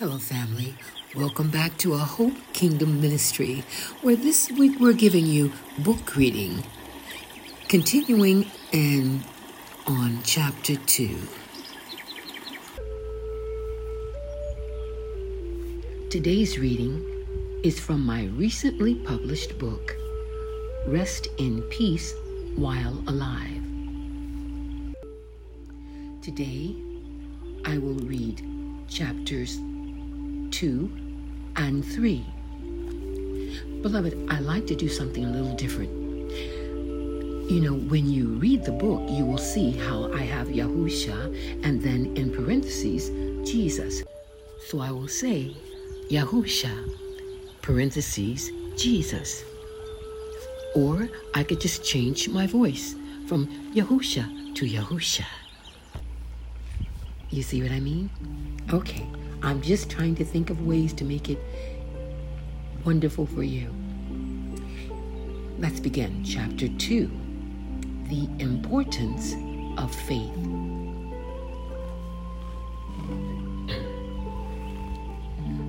Hello, family. Welcome back to our Hope Kingdom Ministry, where this week we're giving you book reading, continuing and on chapter 2. Today's reading is from my recently published book, Rest in Peace While Alive. Today, I will read chapters 2 and 3. Beloved, I like to do something a little different. You know, when you read the book, you will see how I have Yahusha and then in parentheses, Jesus. So I will say Yahusha, parentheses, Jesus. Or I could just change my voice from Yahusha to Yahusha. You see what I mean? Okay. I'm just trying to think of ways to make it wonderful for you. Let's begin. Chapter 2 The Importance of Faith.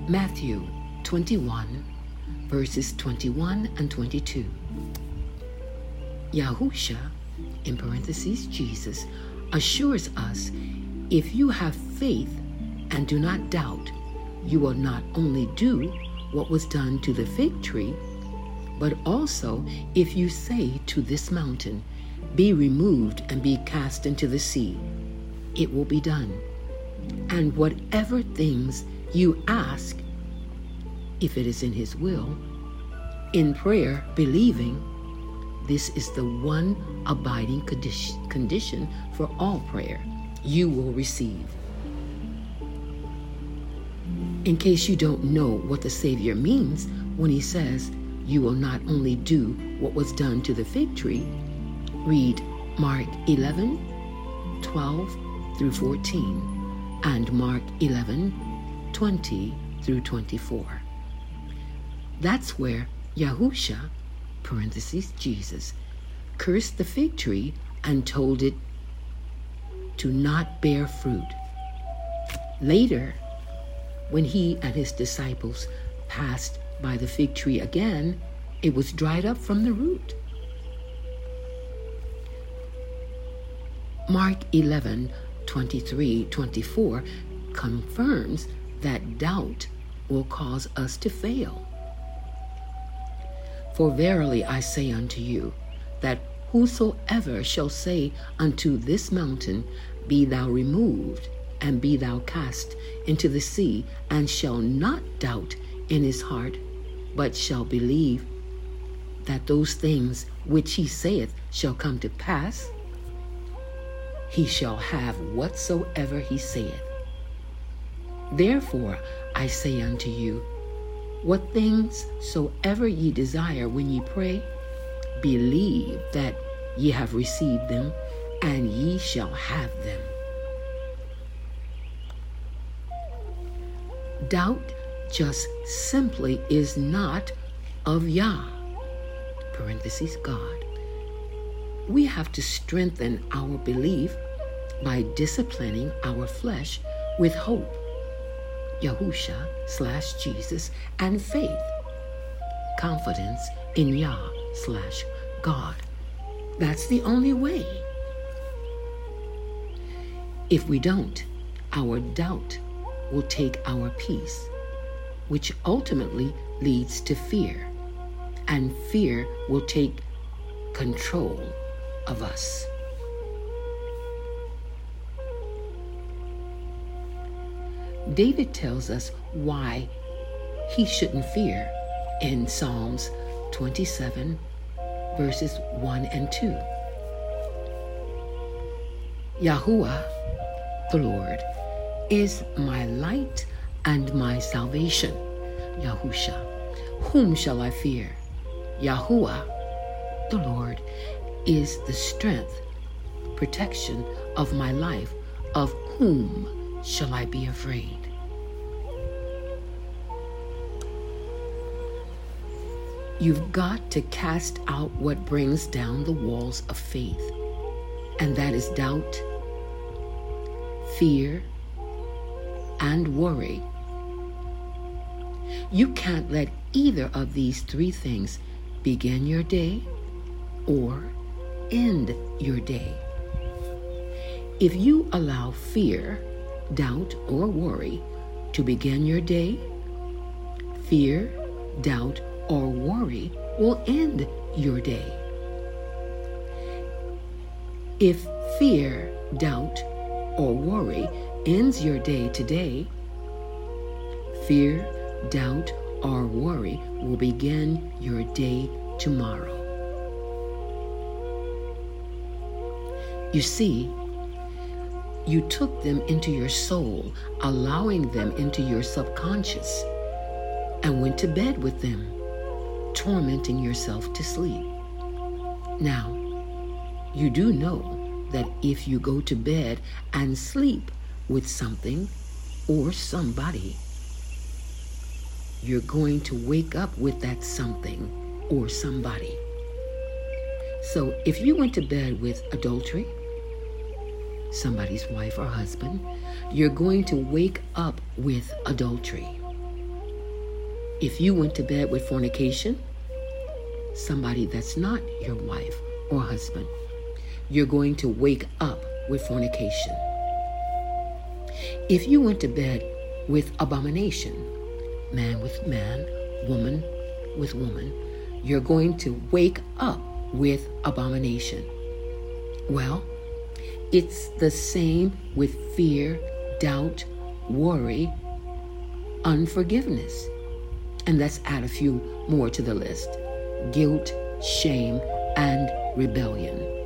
Matthew 21, verses 21 and 22. Yahusha, in parentheses, Jesus, assures us if you have faith and do not doubt, you will not only do what was done to the fig tree, but also if you say to this mountain, Be removed and be cast into the sea, it will be done. And whatever things you ask, if it is in His will, in prayer, believing, this is the one abiding condition for all prayer, you will receive. In case you don't know what the Savior means when he says, You will not only do what was done to the fig tree, read Mark 11, 12 through 14, and Mark 11, 20 through 24. That's where Yahusha, parentheses Jesus, cursed the fig tree and told it to not bear fruit. Later, when he and his disciples passed by the fig tree again, it was dried up from the root. Mark 11 23 24 confirms that doubt will cause us to fail. For verily I say unto you, that whosoever shall say unto this mountain, Be thou removed, and be thou cast into the sea, and shall not doubt in his heart, but shall believe that those things which he saith shall come to pass, he shall have whatsoever he saith. Therefore I say unto you, what things soever ye desire when ye pray, believe that ye have received them, and ye shall have them. Doubt just simply is not of Yah, parentheses, God. We have to strengthen our belief by disciplining our flesh with hope, Yahusha slash Jesus, and faith, confidence in Yah slash God. That's the only way. If we don't, our doubt will take our peace, which ultimately leads to fear, and fear will take control of us. David tells us why he shouldn't fear in Psalms 27, verses 1 and 2. Yahuwah, the Lord, is my light and my salvation. Yahusha. Whom shall I fear? Yahuwah, the Lord, is the strength, protection of my life. Of whom shall I be afraid? You've got to cast out what brings down the walls of faith, and that is doubt, fear, and worry You can't let either of these three things begin your day or end your day. If you allow fear, doubt, or worry to begin your day, fear, doubt, or worry will end your day. If fear, doubt, or worry ends your day today, fear, doubt, or worry will begin your day tomorrow. You see, you took them into your soul, allowing them into your subconscious, and went to bed with them, tormenting yourself to sleep. Now, you do know that if you go to bed and sleep with something or somebody, you're going to wake up with that something or somebody. So if you went to bed with adultery, somebody's wife or husband, you're going to wake up with adultery. If you went to bed with fornication, somebody that's not your wife or husband, you're going to wake up with fornication. If you went to bed with abomination, man with man, woman with woman, you're going to wake up with abomination. Well, it's the same with fear, doubt, worry, unforgiveness. And let's add a few more to the list guilt, shame, and rebellion.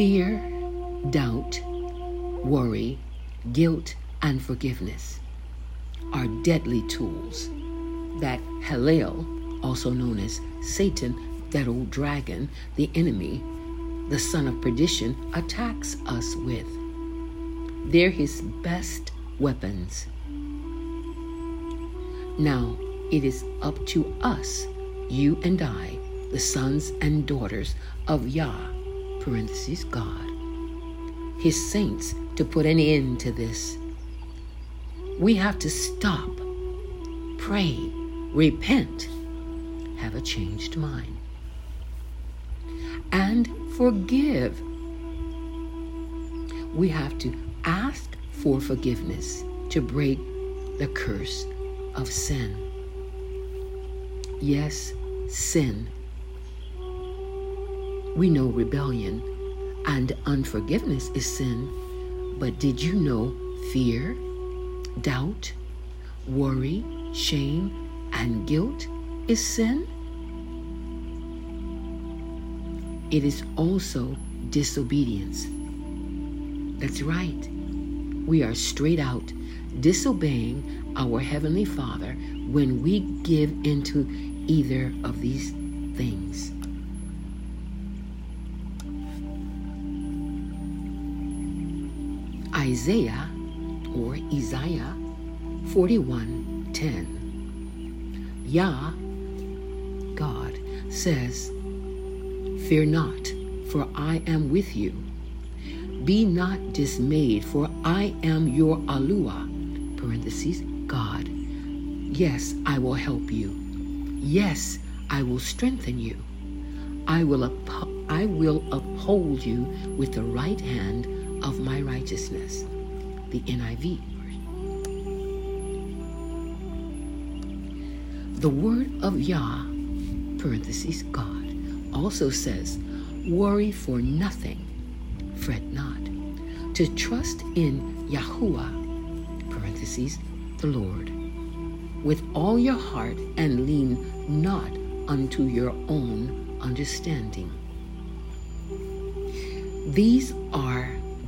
Fear, doubt, worry, guilt, and forgiveness are deadly tools that Halel, also known as Satan, that old dragon, the enemy, the son of perdition, attacks us with. They're his best weapons. Now, it is up to us, you and I, the sons and daughters of Yah, parentheses, God, his saints, to put an end to this. We have to stop, pray, repent, have a changed mind, and forgive. We have to ask for forgiveness to break the curse of sin. Yes, sin we know rebellion and unforgiveness is sin, but did you know fear, doubt, worry, shame, and guilt is sin? It is also disobedience. That's right. We are straight out disobeying our Heavenly Father when we give into either of these things. Isaiah or Isaiah 41:10. Yah, God, says, Fear not, for I am with you. Be not dismayed, for I am your Alua, parentheses, God. Yes, I will help you. Yes, I will strengthen you. I will, up- I will uphold you with the right hand of my righteousness. The NIV The word of Yah, parentheses, God, also says, worry for nothing, fret not. To trust in Yahuwah, parentheses, the Lord, with all your heart and lean not unto your own understanding. These are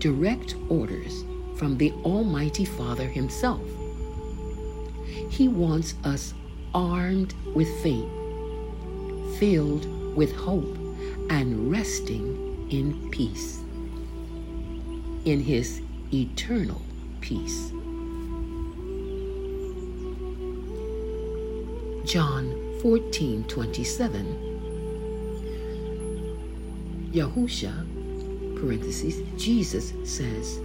direct orders from the Almighty Father Himself. He wants us armed with faith, filled with hope, and resting in peace, in His eternal peace. John 14 27. Yahusha parentheses, Jesus says,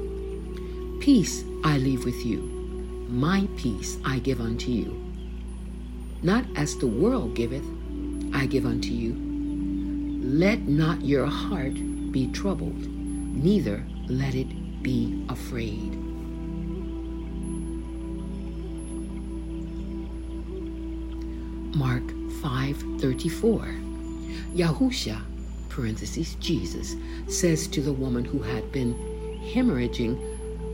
Peace I leave with you, my peace I give unto you. Not as the world giveth, I give unto you. Let not your heart be troubled, neither let it be afraid. Mark 5:34. Yahusha, parentheses Jesus, says to the woman who had been hemorrhaging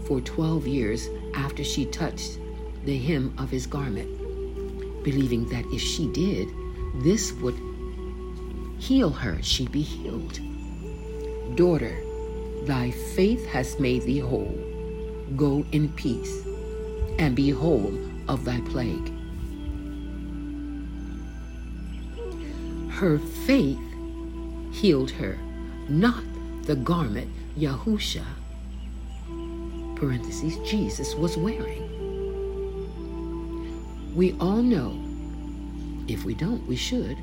for 12 years after she touched the hem of his garment, believing that if she did, this would heal her, she'd be healed. Daughter, thy faith has made thee whole. Go in peace and be whole of thy plague. Her faith healed her, not the garment Yahusha, parentheses, Jesus was wearing. We all know, if we don't, we should,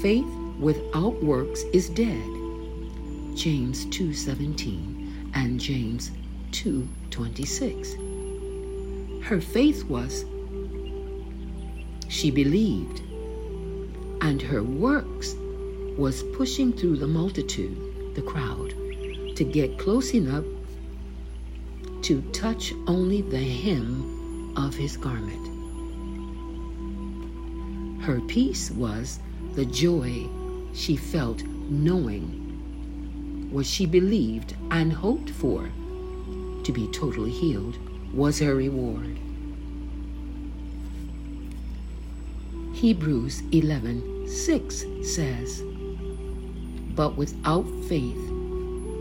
faith without works is dead. James 2:17 and James 2:26. Her faith was she believed and her works was pushing through the multitude, the crowd, to get close enough to touch only the hem of his garment. Her peace was the joy she felt knowing what she believed and hoped for to be totally healed was her reward. Hebrews 11 6 says, But without faith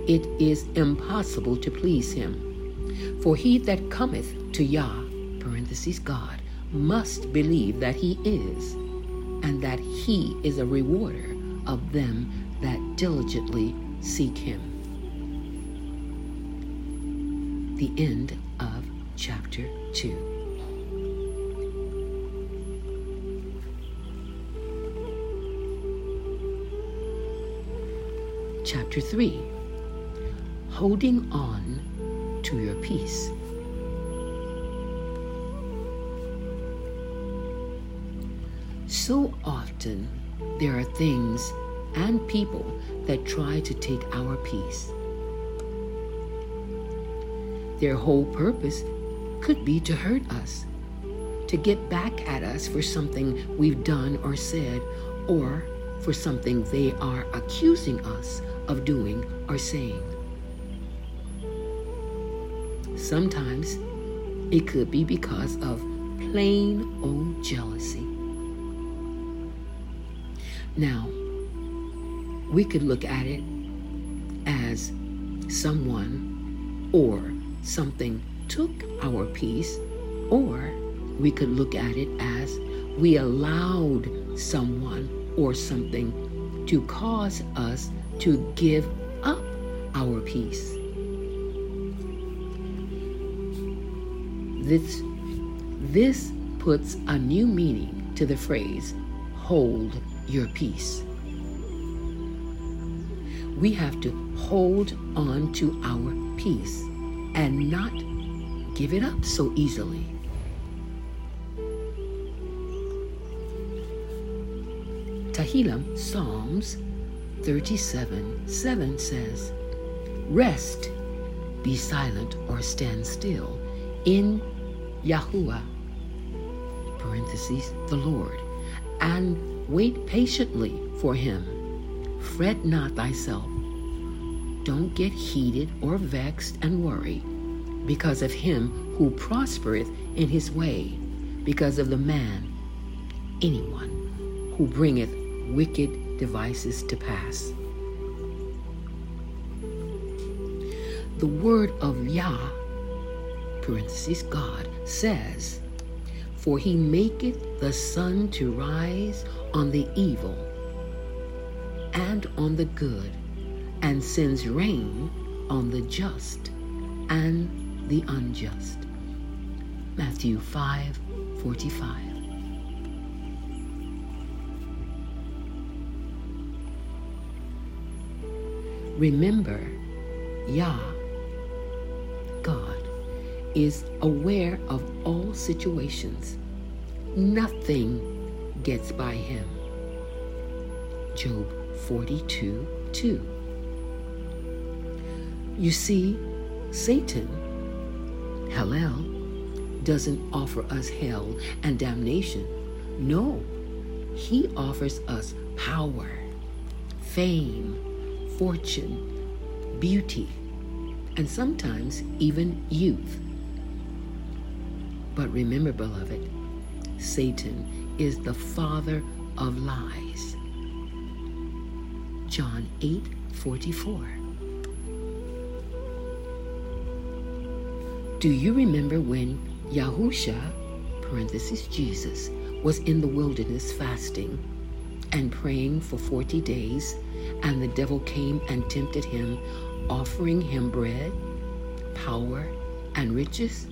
it is impossible to please him. For he that cometh to Yah, parentheses God, must believe that he is, and that he is a rewarder of them that diligently seek him. The end of chapter 2. Chapter 3 Holding on to your peace. So often there are things and people that try to take our peace. Their whole purpose could be to hurt us, to get back at us for something we've done or said, or for something they are accusing us of doing or saying. Sometimes it could be because of plain old jealousy. Now, we could look at it as someone or something took our peace, or we could look at it as we allowed someone or something to cause us to give up our peace. This, this puts a new meaning to the phrase, hold your peace. We have to hold on to our peace and not give it up so easily. Tehillim, Psalms 37 7 says, Rest, be silent or stand still in Yahuwah, parentheses, the Lord, and wait patiently for him. Fret not thyself. Don't get heated or vexed and worry because of him who prospereth in his way, because of the man, anyone, who bringeth wicked devices to pass. The word of Yah, parenthesis God, says, For he maketh the sun to rise on the evil and on the good, and sends rain on the just and the unjust. Matthew 5 45. Remember, Yah, God, is aware of all situations. Nothing gets by him. Job 42 2. You see, Satan, Hallel, doesn't offer us hell and damnation. No, he offers us power, fame, fortune, beauty, and sometimes even youth. But remember, beloved, Satan is the father of lies. John 8 44. Do you remember when Yahusha, parenthesis Jesus, was in the wilderness fasting and praying for 40 days, and the devil came and tempted him, offering him bread, power, and riches?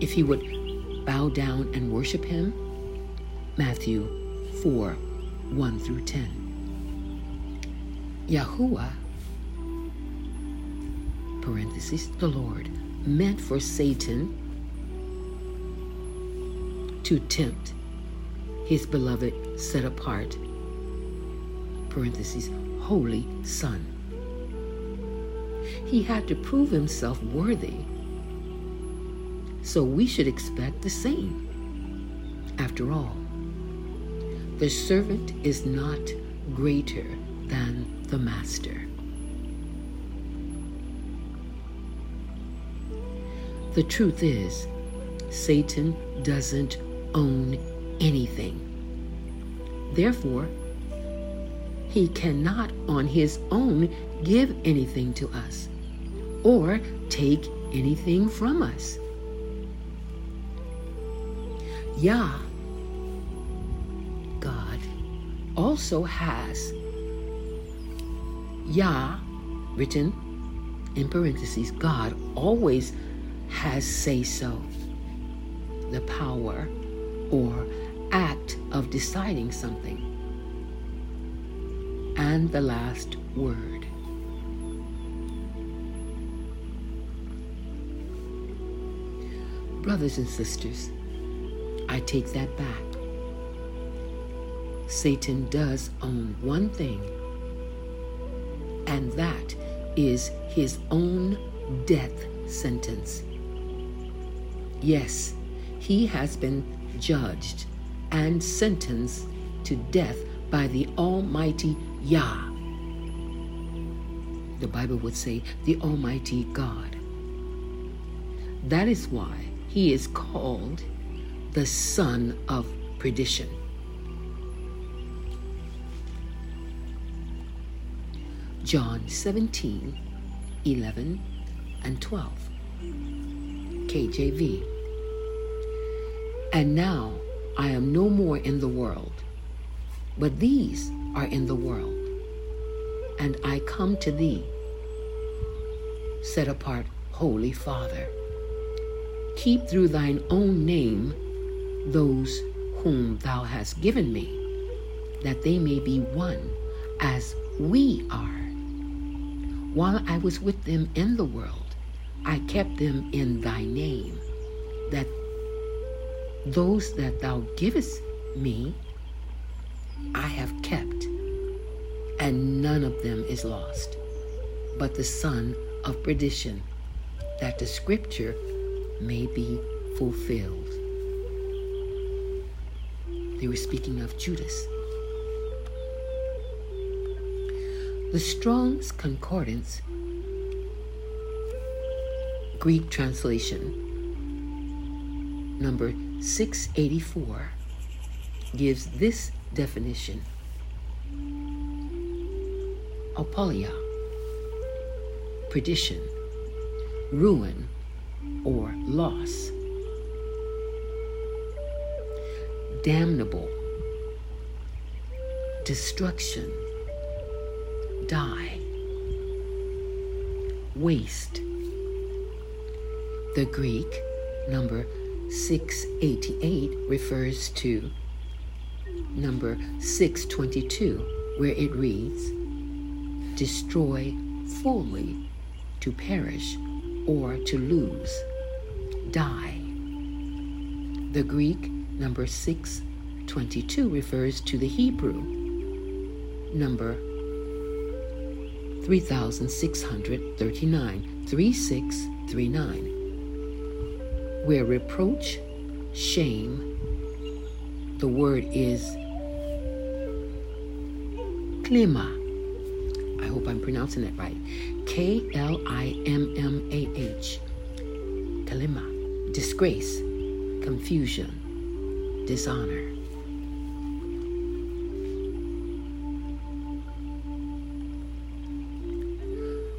If he would bow down and worship him? Matthew 4 1 through 10. Yahuwah, parenthesis, the Lord, meant for Satan to tempt his beloved set apart, parentheses, holy son. He had to prove himself worthy. So we should expect the same. After all, the servant is not greater than the master. The truth is, Satan doesn't own anything. Therefore, he cannot on his own give anything to us or take anything from us. Yah, God, also has Yah, written in parentheses, God always has say so. The power or of deciding something. And the last word. Brothers and sisters, I take that back. Satan does own one thing, and that is his own death sentence. Yes, he has been judged and sentenced to death by the Almighty Yah. The Bible would say, the Almighty God. That is why he is called the Son of Perdition. John 17, 11, and 12. KJV. And now I am no more in the world, but these are in the world. And I come to thee, set apart, Holy Father. Keep through thine own name those whom thou hast given me, that they may be one as we are. While I was with them in the world, I kept them in thy name, those that thou givest me, I have kept, and none of them is lost, but the son of perdition, that the scripture may be fulfilled. They were speaking of Judas. The Strong's Concordance, Greek translation, number 684 gives this definition. Apoleia, perdition, ruin, or loss, damnable, destruction, die, waste. The Greek number 688 refers to number 622, where it reads, Destroy fully, to perish, or to lose, die. The Greek number 622 refers to the Hebrew number 3639, 3639, where reproach, shame, the word is klima. I hope I'm pronouncing it right. K L I M M A H. Kalima. Disgrace, confusion, dishonor.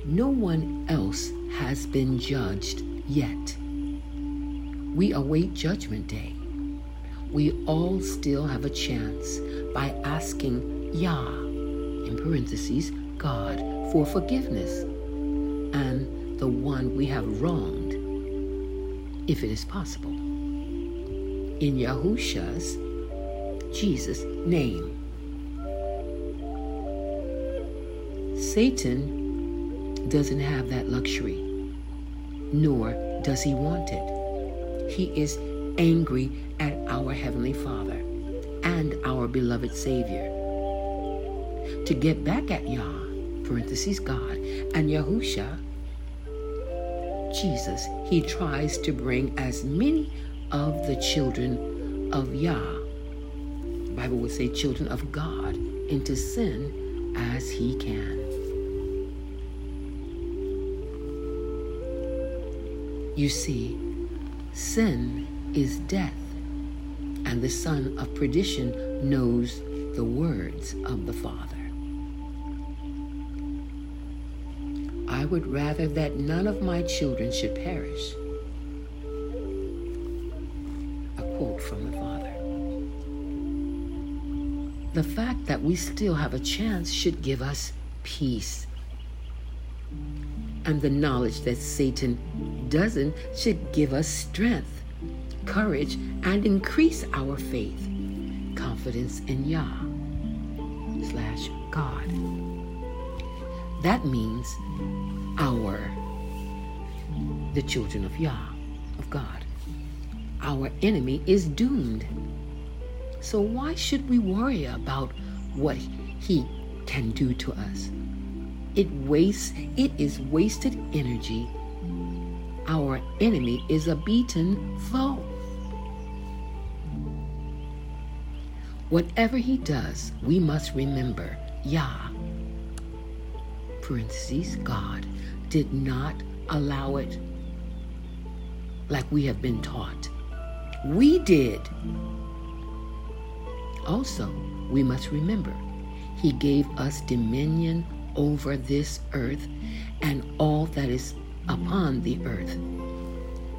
No one else has been judged yet. We await Judgment Day we all still have a chance by asking Yah, in parentheses, God, for forgiveness and the one we have wronged, if it is possible. In Yahusha's, Jesus' name. Satan doesn't have that luxury, nor does he want it. He is angry at our Heavenly Father and our beloved Savior. To get back at Yah, parentheses God, and Yahusha, Jesus, he tries to bring as many of the children of Yah, Bible would say children of God, into sin as he can. You see, sin is death, and the son of perdition knows the words of the Father. I would rather that none of my children should perish. A quote from the Father. The fact that we still have a chance should give us peace. And the knowledge that Satan doesn't should give us strength courage, and increase our faith, confidence in Yah slash God. That means our, the children of Yah, of God. Our enemy is doomed. So why should we worry about what he can do to us? It wastes, it is wasted energy. Our enemy is a beaten foe. Whatever he does, we must remember Yah, parentheses, God, did not allow it like we have been taught. We did. Also, we must remember he gave us dominion over this earth and all that is upon the earth.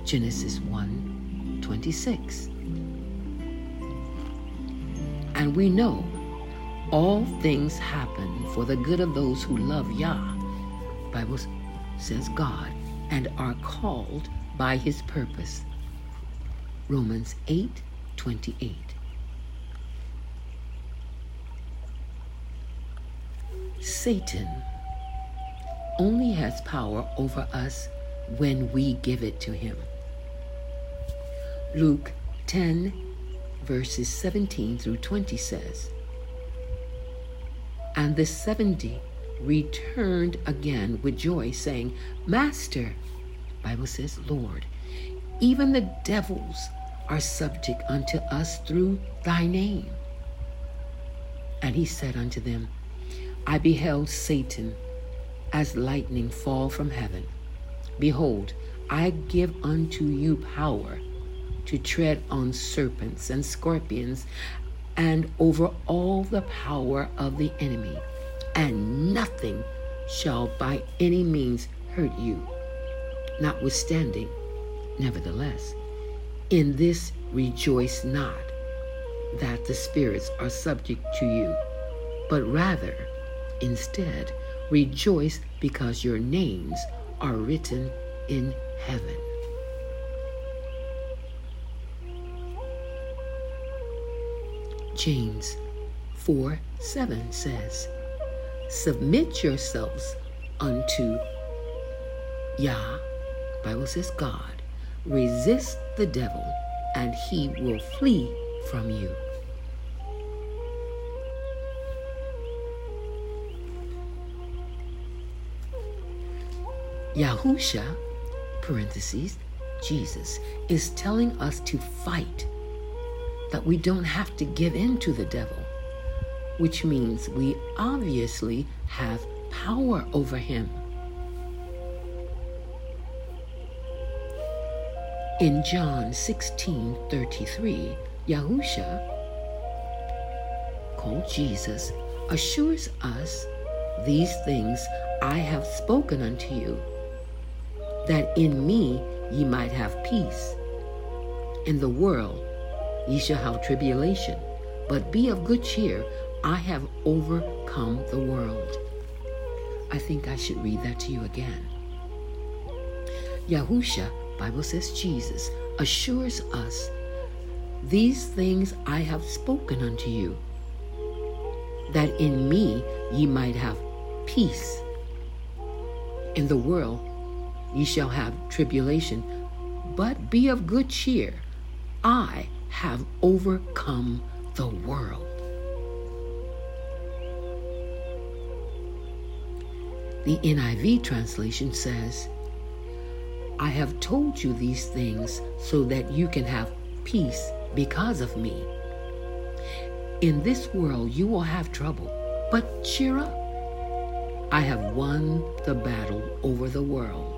Genesis 1 26. And we know all things happen for the good of those who love Yah. Bible says God and are called by his purpose. Romans 8 28. Satan only has power over us when we give it to him. Luke 10 verses 17 through 20 says, And the seventy returned again with joy, saying, Master, Bible says, Lord, even the devils are subject unto us through thy name. And he said unto them, I beheld Satan as lightning fall from heaven. Behold, I give unto you power to tread on serpents and scorpions and over all the power of the enemy, and nothing shall by any means hurt you. Notwithstanding, nevertheless, in this rejoice not that the spirits are subject to you, but rather, instead, rejoice because your names are written in heaven. James 4 7 says, Submit yourselves unto Yah, Bible says God, resist the devil and he will flee from you. Yahusha, parentheses, Jesus, is telling us to fight, that we don't have to give in to the devil, which means we obviously have power over him. In John 16 33, Yahusha, called Jesus, assures us, These things I have spoken unto you, that in me ye might have peace. In the world ye shall have tribulation, but be of good cheer, I have overcome the world. I think I should read that to you again. Yahusha Bible says Jesus assures us, These things I have spoken unto you, that in me ye might have peace. In the world ye shall have tribulation, but be of good cheer. I have overcome the world. The NIV translation says, I have told you these things so that you can have peace because of me. In this world you will have trouble, but cheer up. I have won the battle over the world.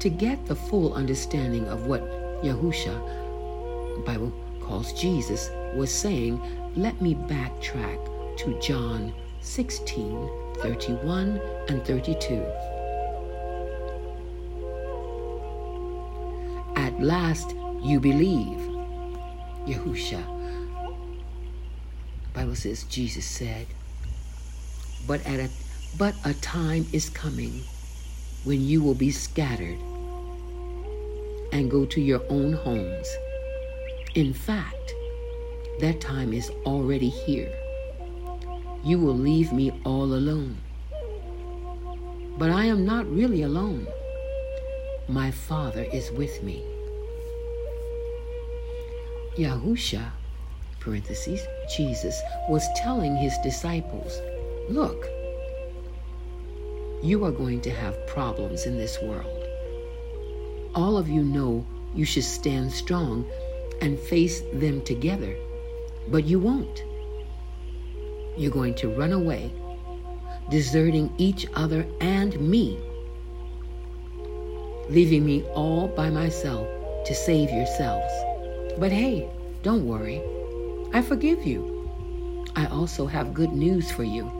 To get the full understanding of what Yahusha, Bible calls Jesus, was saying, let me backtrack to John 16 31 and 32. At last you believe. Yahusha. Bible says Jesus said, but at a but a time is coming when you will be scattered and go to your own homes. In fact, that time is already here you will leave me all alone. But I am not really alone. My Father is with me. Yahusha, parentheses, Jesus, was telling his disciples, Look, you are going to have problems in this world. All of you know you should stand strong and face them together, but you won't you're going to run away, deserting each other and me, leaving me all by myself to save yourselves. But hey, don't worry. I forgive you. I also have good news for you.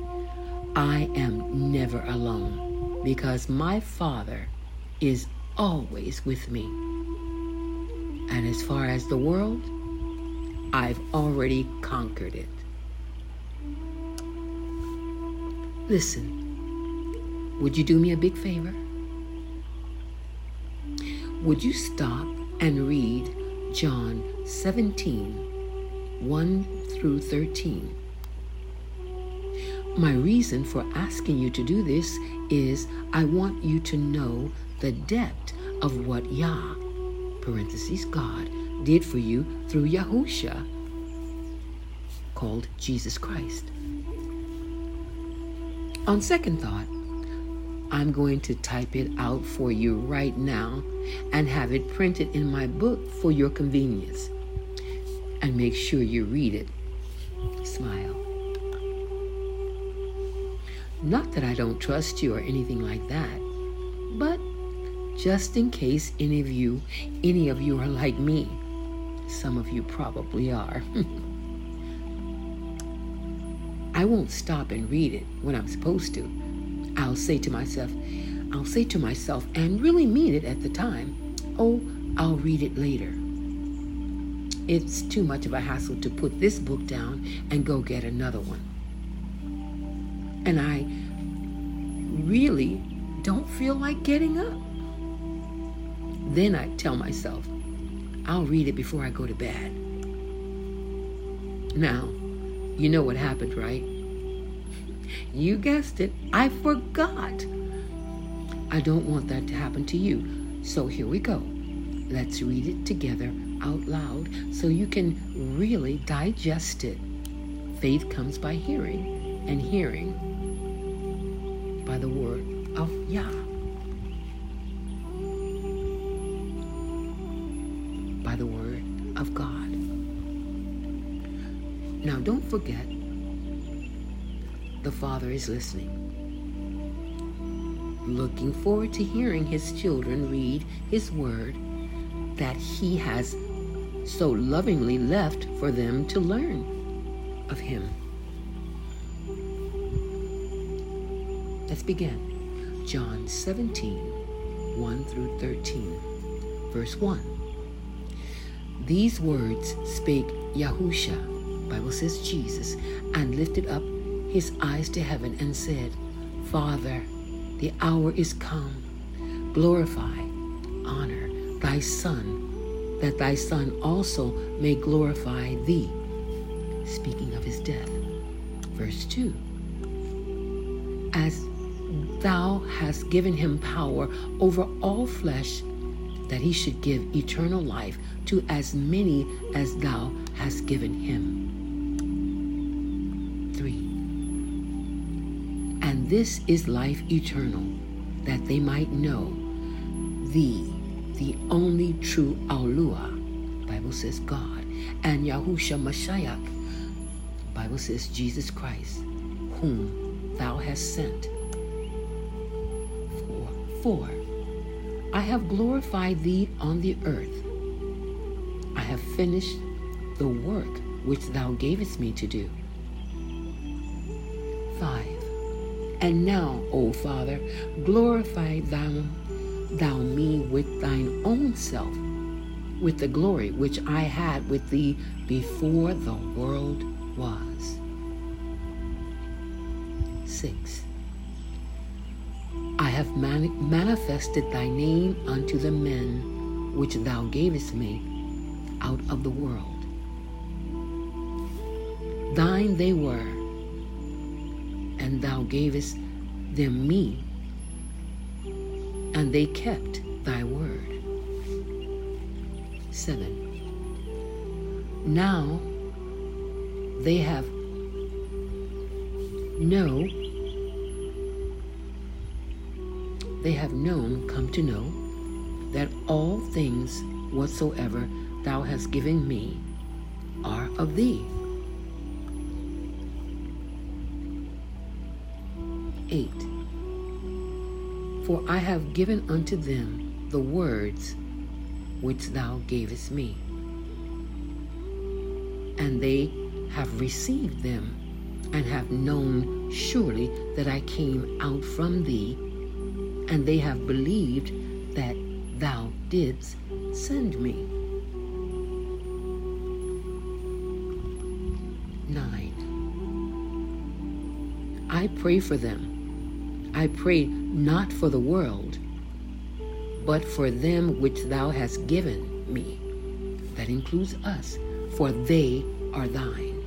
I am never alone because my Father is always with me. And as far as the world, I've already conquered it. Listen, would you do me a big favor? Would you stop and read John 17 1 through 13? My reason for asking you to do this is I want you to know the depth of what Yah, parentheses God, did for you through Yahusha, called Jesus Christ. On second thought, I'm going to type it out for you right now and have it printed in my book for your convenience. And make sure you read it. Smile. Not that I don't trust you or anything like that, but just in case any of you, any of you are like me. Some of you probably are. I won't stop and read it when I'm supposed to. I'll say to myself, I'll say to myself and really mean it at the time, oh, I'll read it later. It's too much of a hassle to put this book down and go get another one. And I really don't feel like getting up. Then I tell myself, I'll read it before I go to bed. Now, you know what happened, right? You guessed it. I forgot I don't want that to happen to you. So here we go. Let's read it together out loud so you can really digest it. Faith comes by hearing, and hearing by the word of Yah. By the word of God. Now, don't forget, the Father is listening. Looking forward to hearing his children read his word that he has so lovingly left for them to learn of him. Let's begin. John 17, 1 through 13, verse 1. These words spake Yahusha, Bible says Jesus, and lifted up his eyes to heaven and said, Father, the hour is come. Glorify, honor thy Son, that thy Son also may glorify thee. Speaking of his death. Verse 2 As thou hast given him power over all flesh, that he should give eternal life to as many as thou hast given him. 3. And this is life eternal, that they might know thee, the only true Aulua, Bible says God, and Yahusha Mashiach, Bible says Jesus Christ, whom thou hast sent. Four. Four. I have glorified thee on the earth. I have finished the work which thou gavest me to do. 5. And now, O Father, glorify thou, thou me with thine own self, with the glory which I had with thee before the world was. 6. I have mani- manifested thy name unto the men which thou gavest me out of the world. Thine they were, and thou gavest them me, and they kept thy word. 7. Now they have no they have known, come to know, that all things whatsoever thou hast given me are of thee. 8. For I have given unto them the words which thou gavest me, and they have received them, and have known surely that I came out from thee and they have believed that thou didst send me. 9. I pray for them. I pray not for the world, but for them which thou hast given me. That includes us, for they are thine.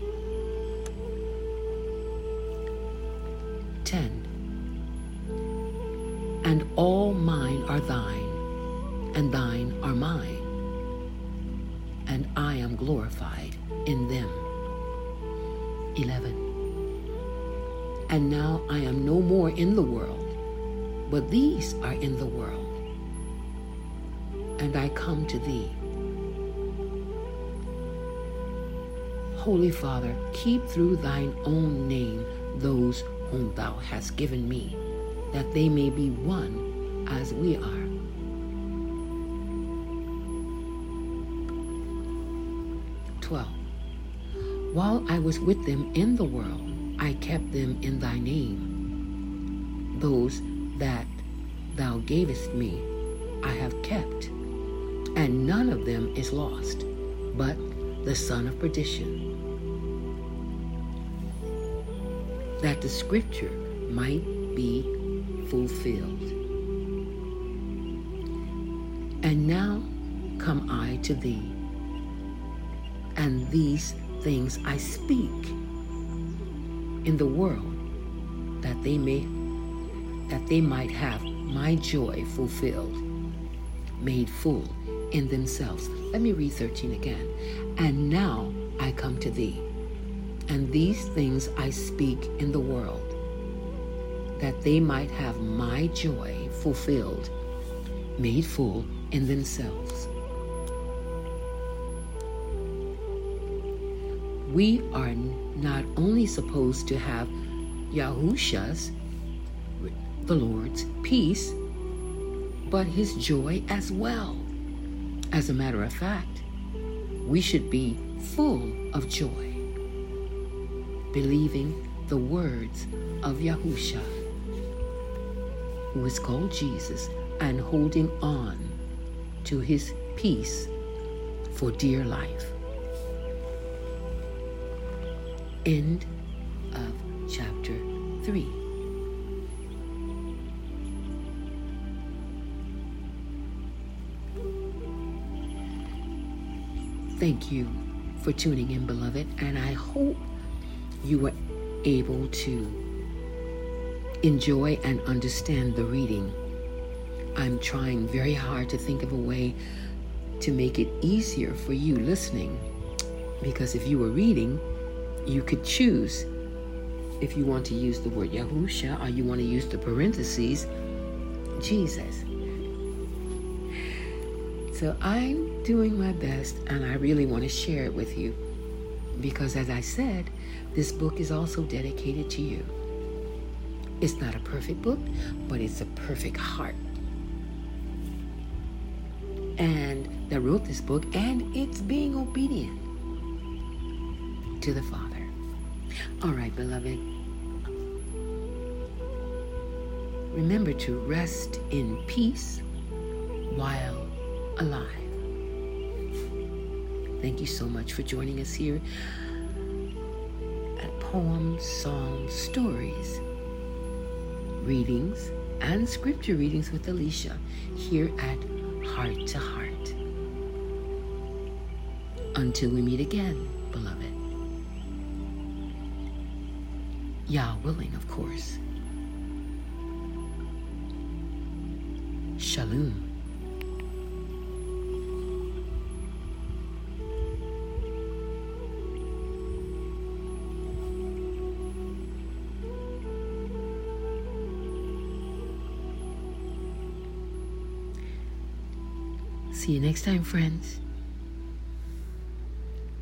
Hast given me that they may be one as we are. Twelve. While I was with them in the world, I kept them in thy name. Those that thou gavest me, I have kept, and none of them is lost, but the son of perdition. That the scripture might be fulfilled. And now come I to thee, and these things I speak in the world that they may that they might have my joy fulfilled, made full in themselves. Let me read 13 again. And now I come to thee, and these things I speak in the world, that they might have my joy fulfilled, made full in themselves. We are not only supposed to have Yahusha's, the Lord's, peace, but his joy as well. As a matter of fact, we should be full of joy, believing the words of Yahusha, who is called Jesus, and holding on to his peace for dear life. End of chapter 3. Thank you for tuning in, beloved, and I hope you were able to enjoy and understand the reading. I'm trying very hard to think of a way to make it easier for you listening because if you were reading, you could choose if you want to use the word Yahusha or you want to use the parentheses Jesus. So I'm doing my best and I really want to share it with you because, as I said, this book is also dedicated to you. It's not a perfect book, but it's a perfect heart. And that wrote this book, and it's being obedient to the Father. All right, beloved. Remember to rest in peace while alive. Thank you so much for joining us here at Poems, Songs, Stories, Readings, and Scripture Readings with Alicia here at Heart to Heart. Until we meet again, beloved. Yah willing, of course. Shalom. See you next time, friends.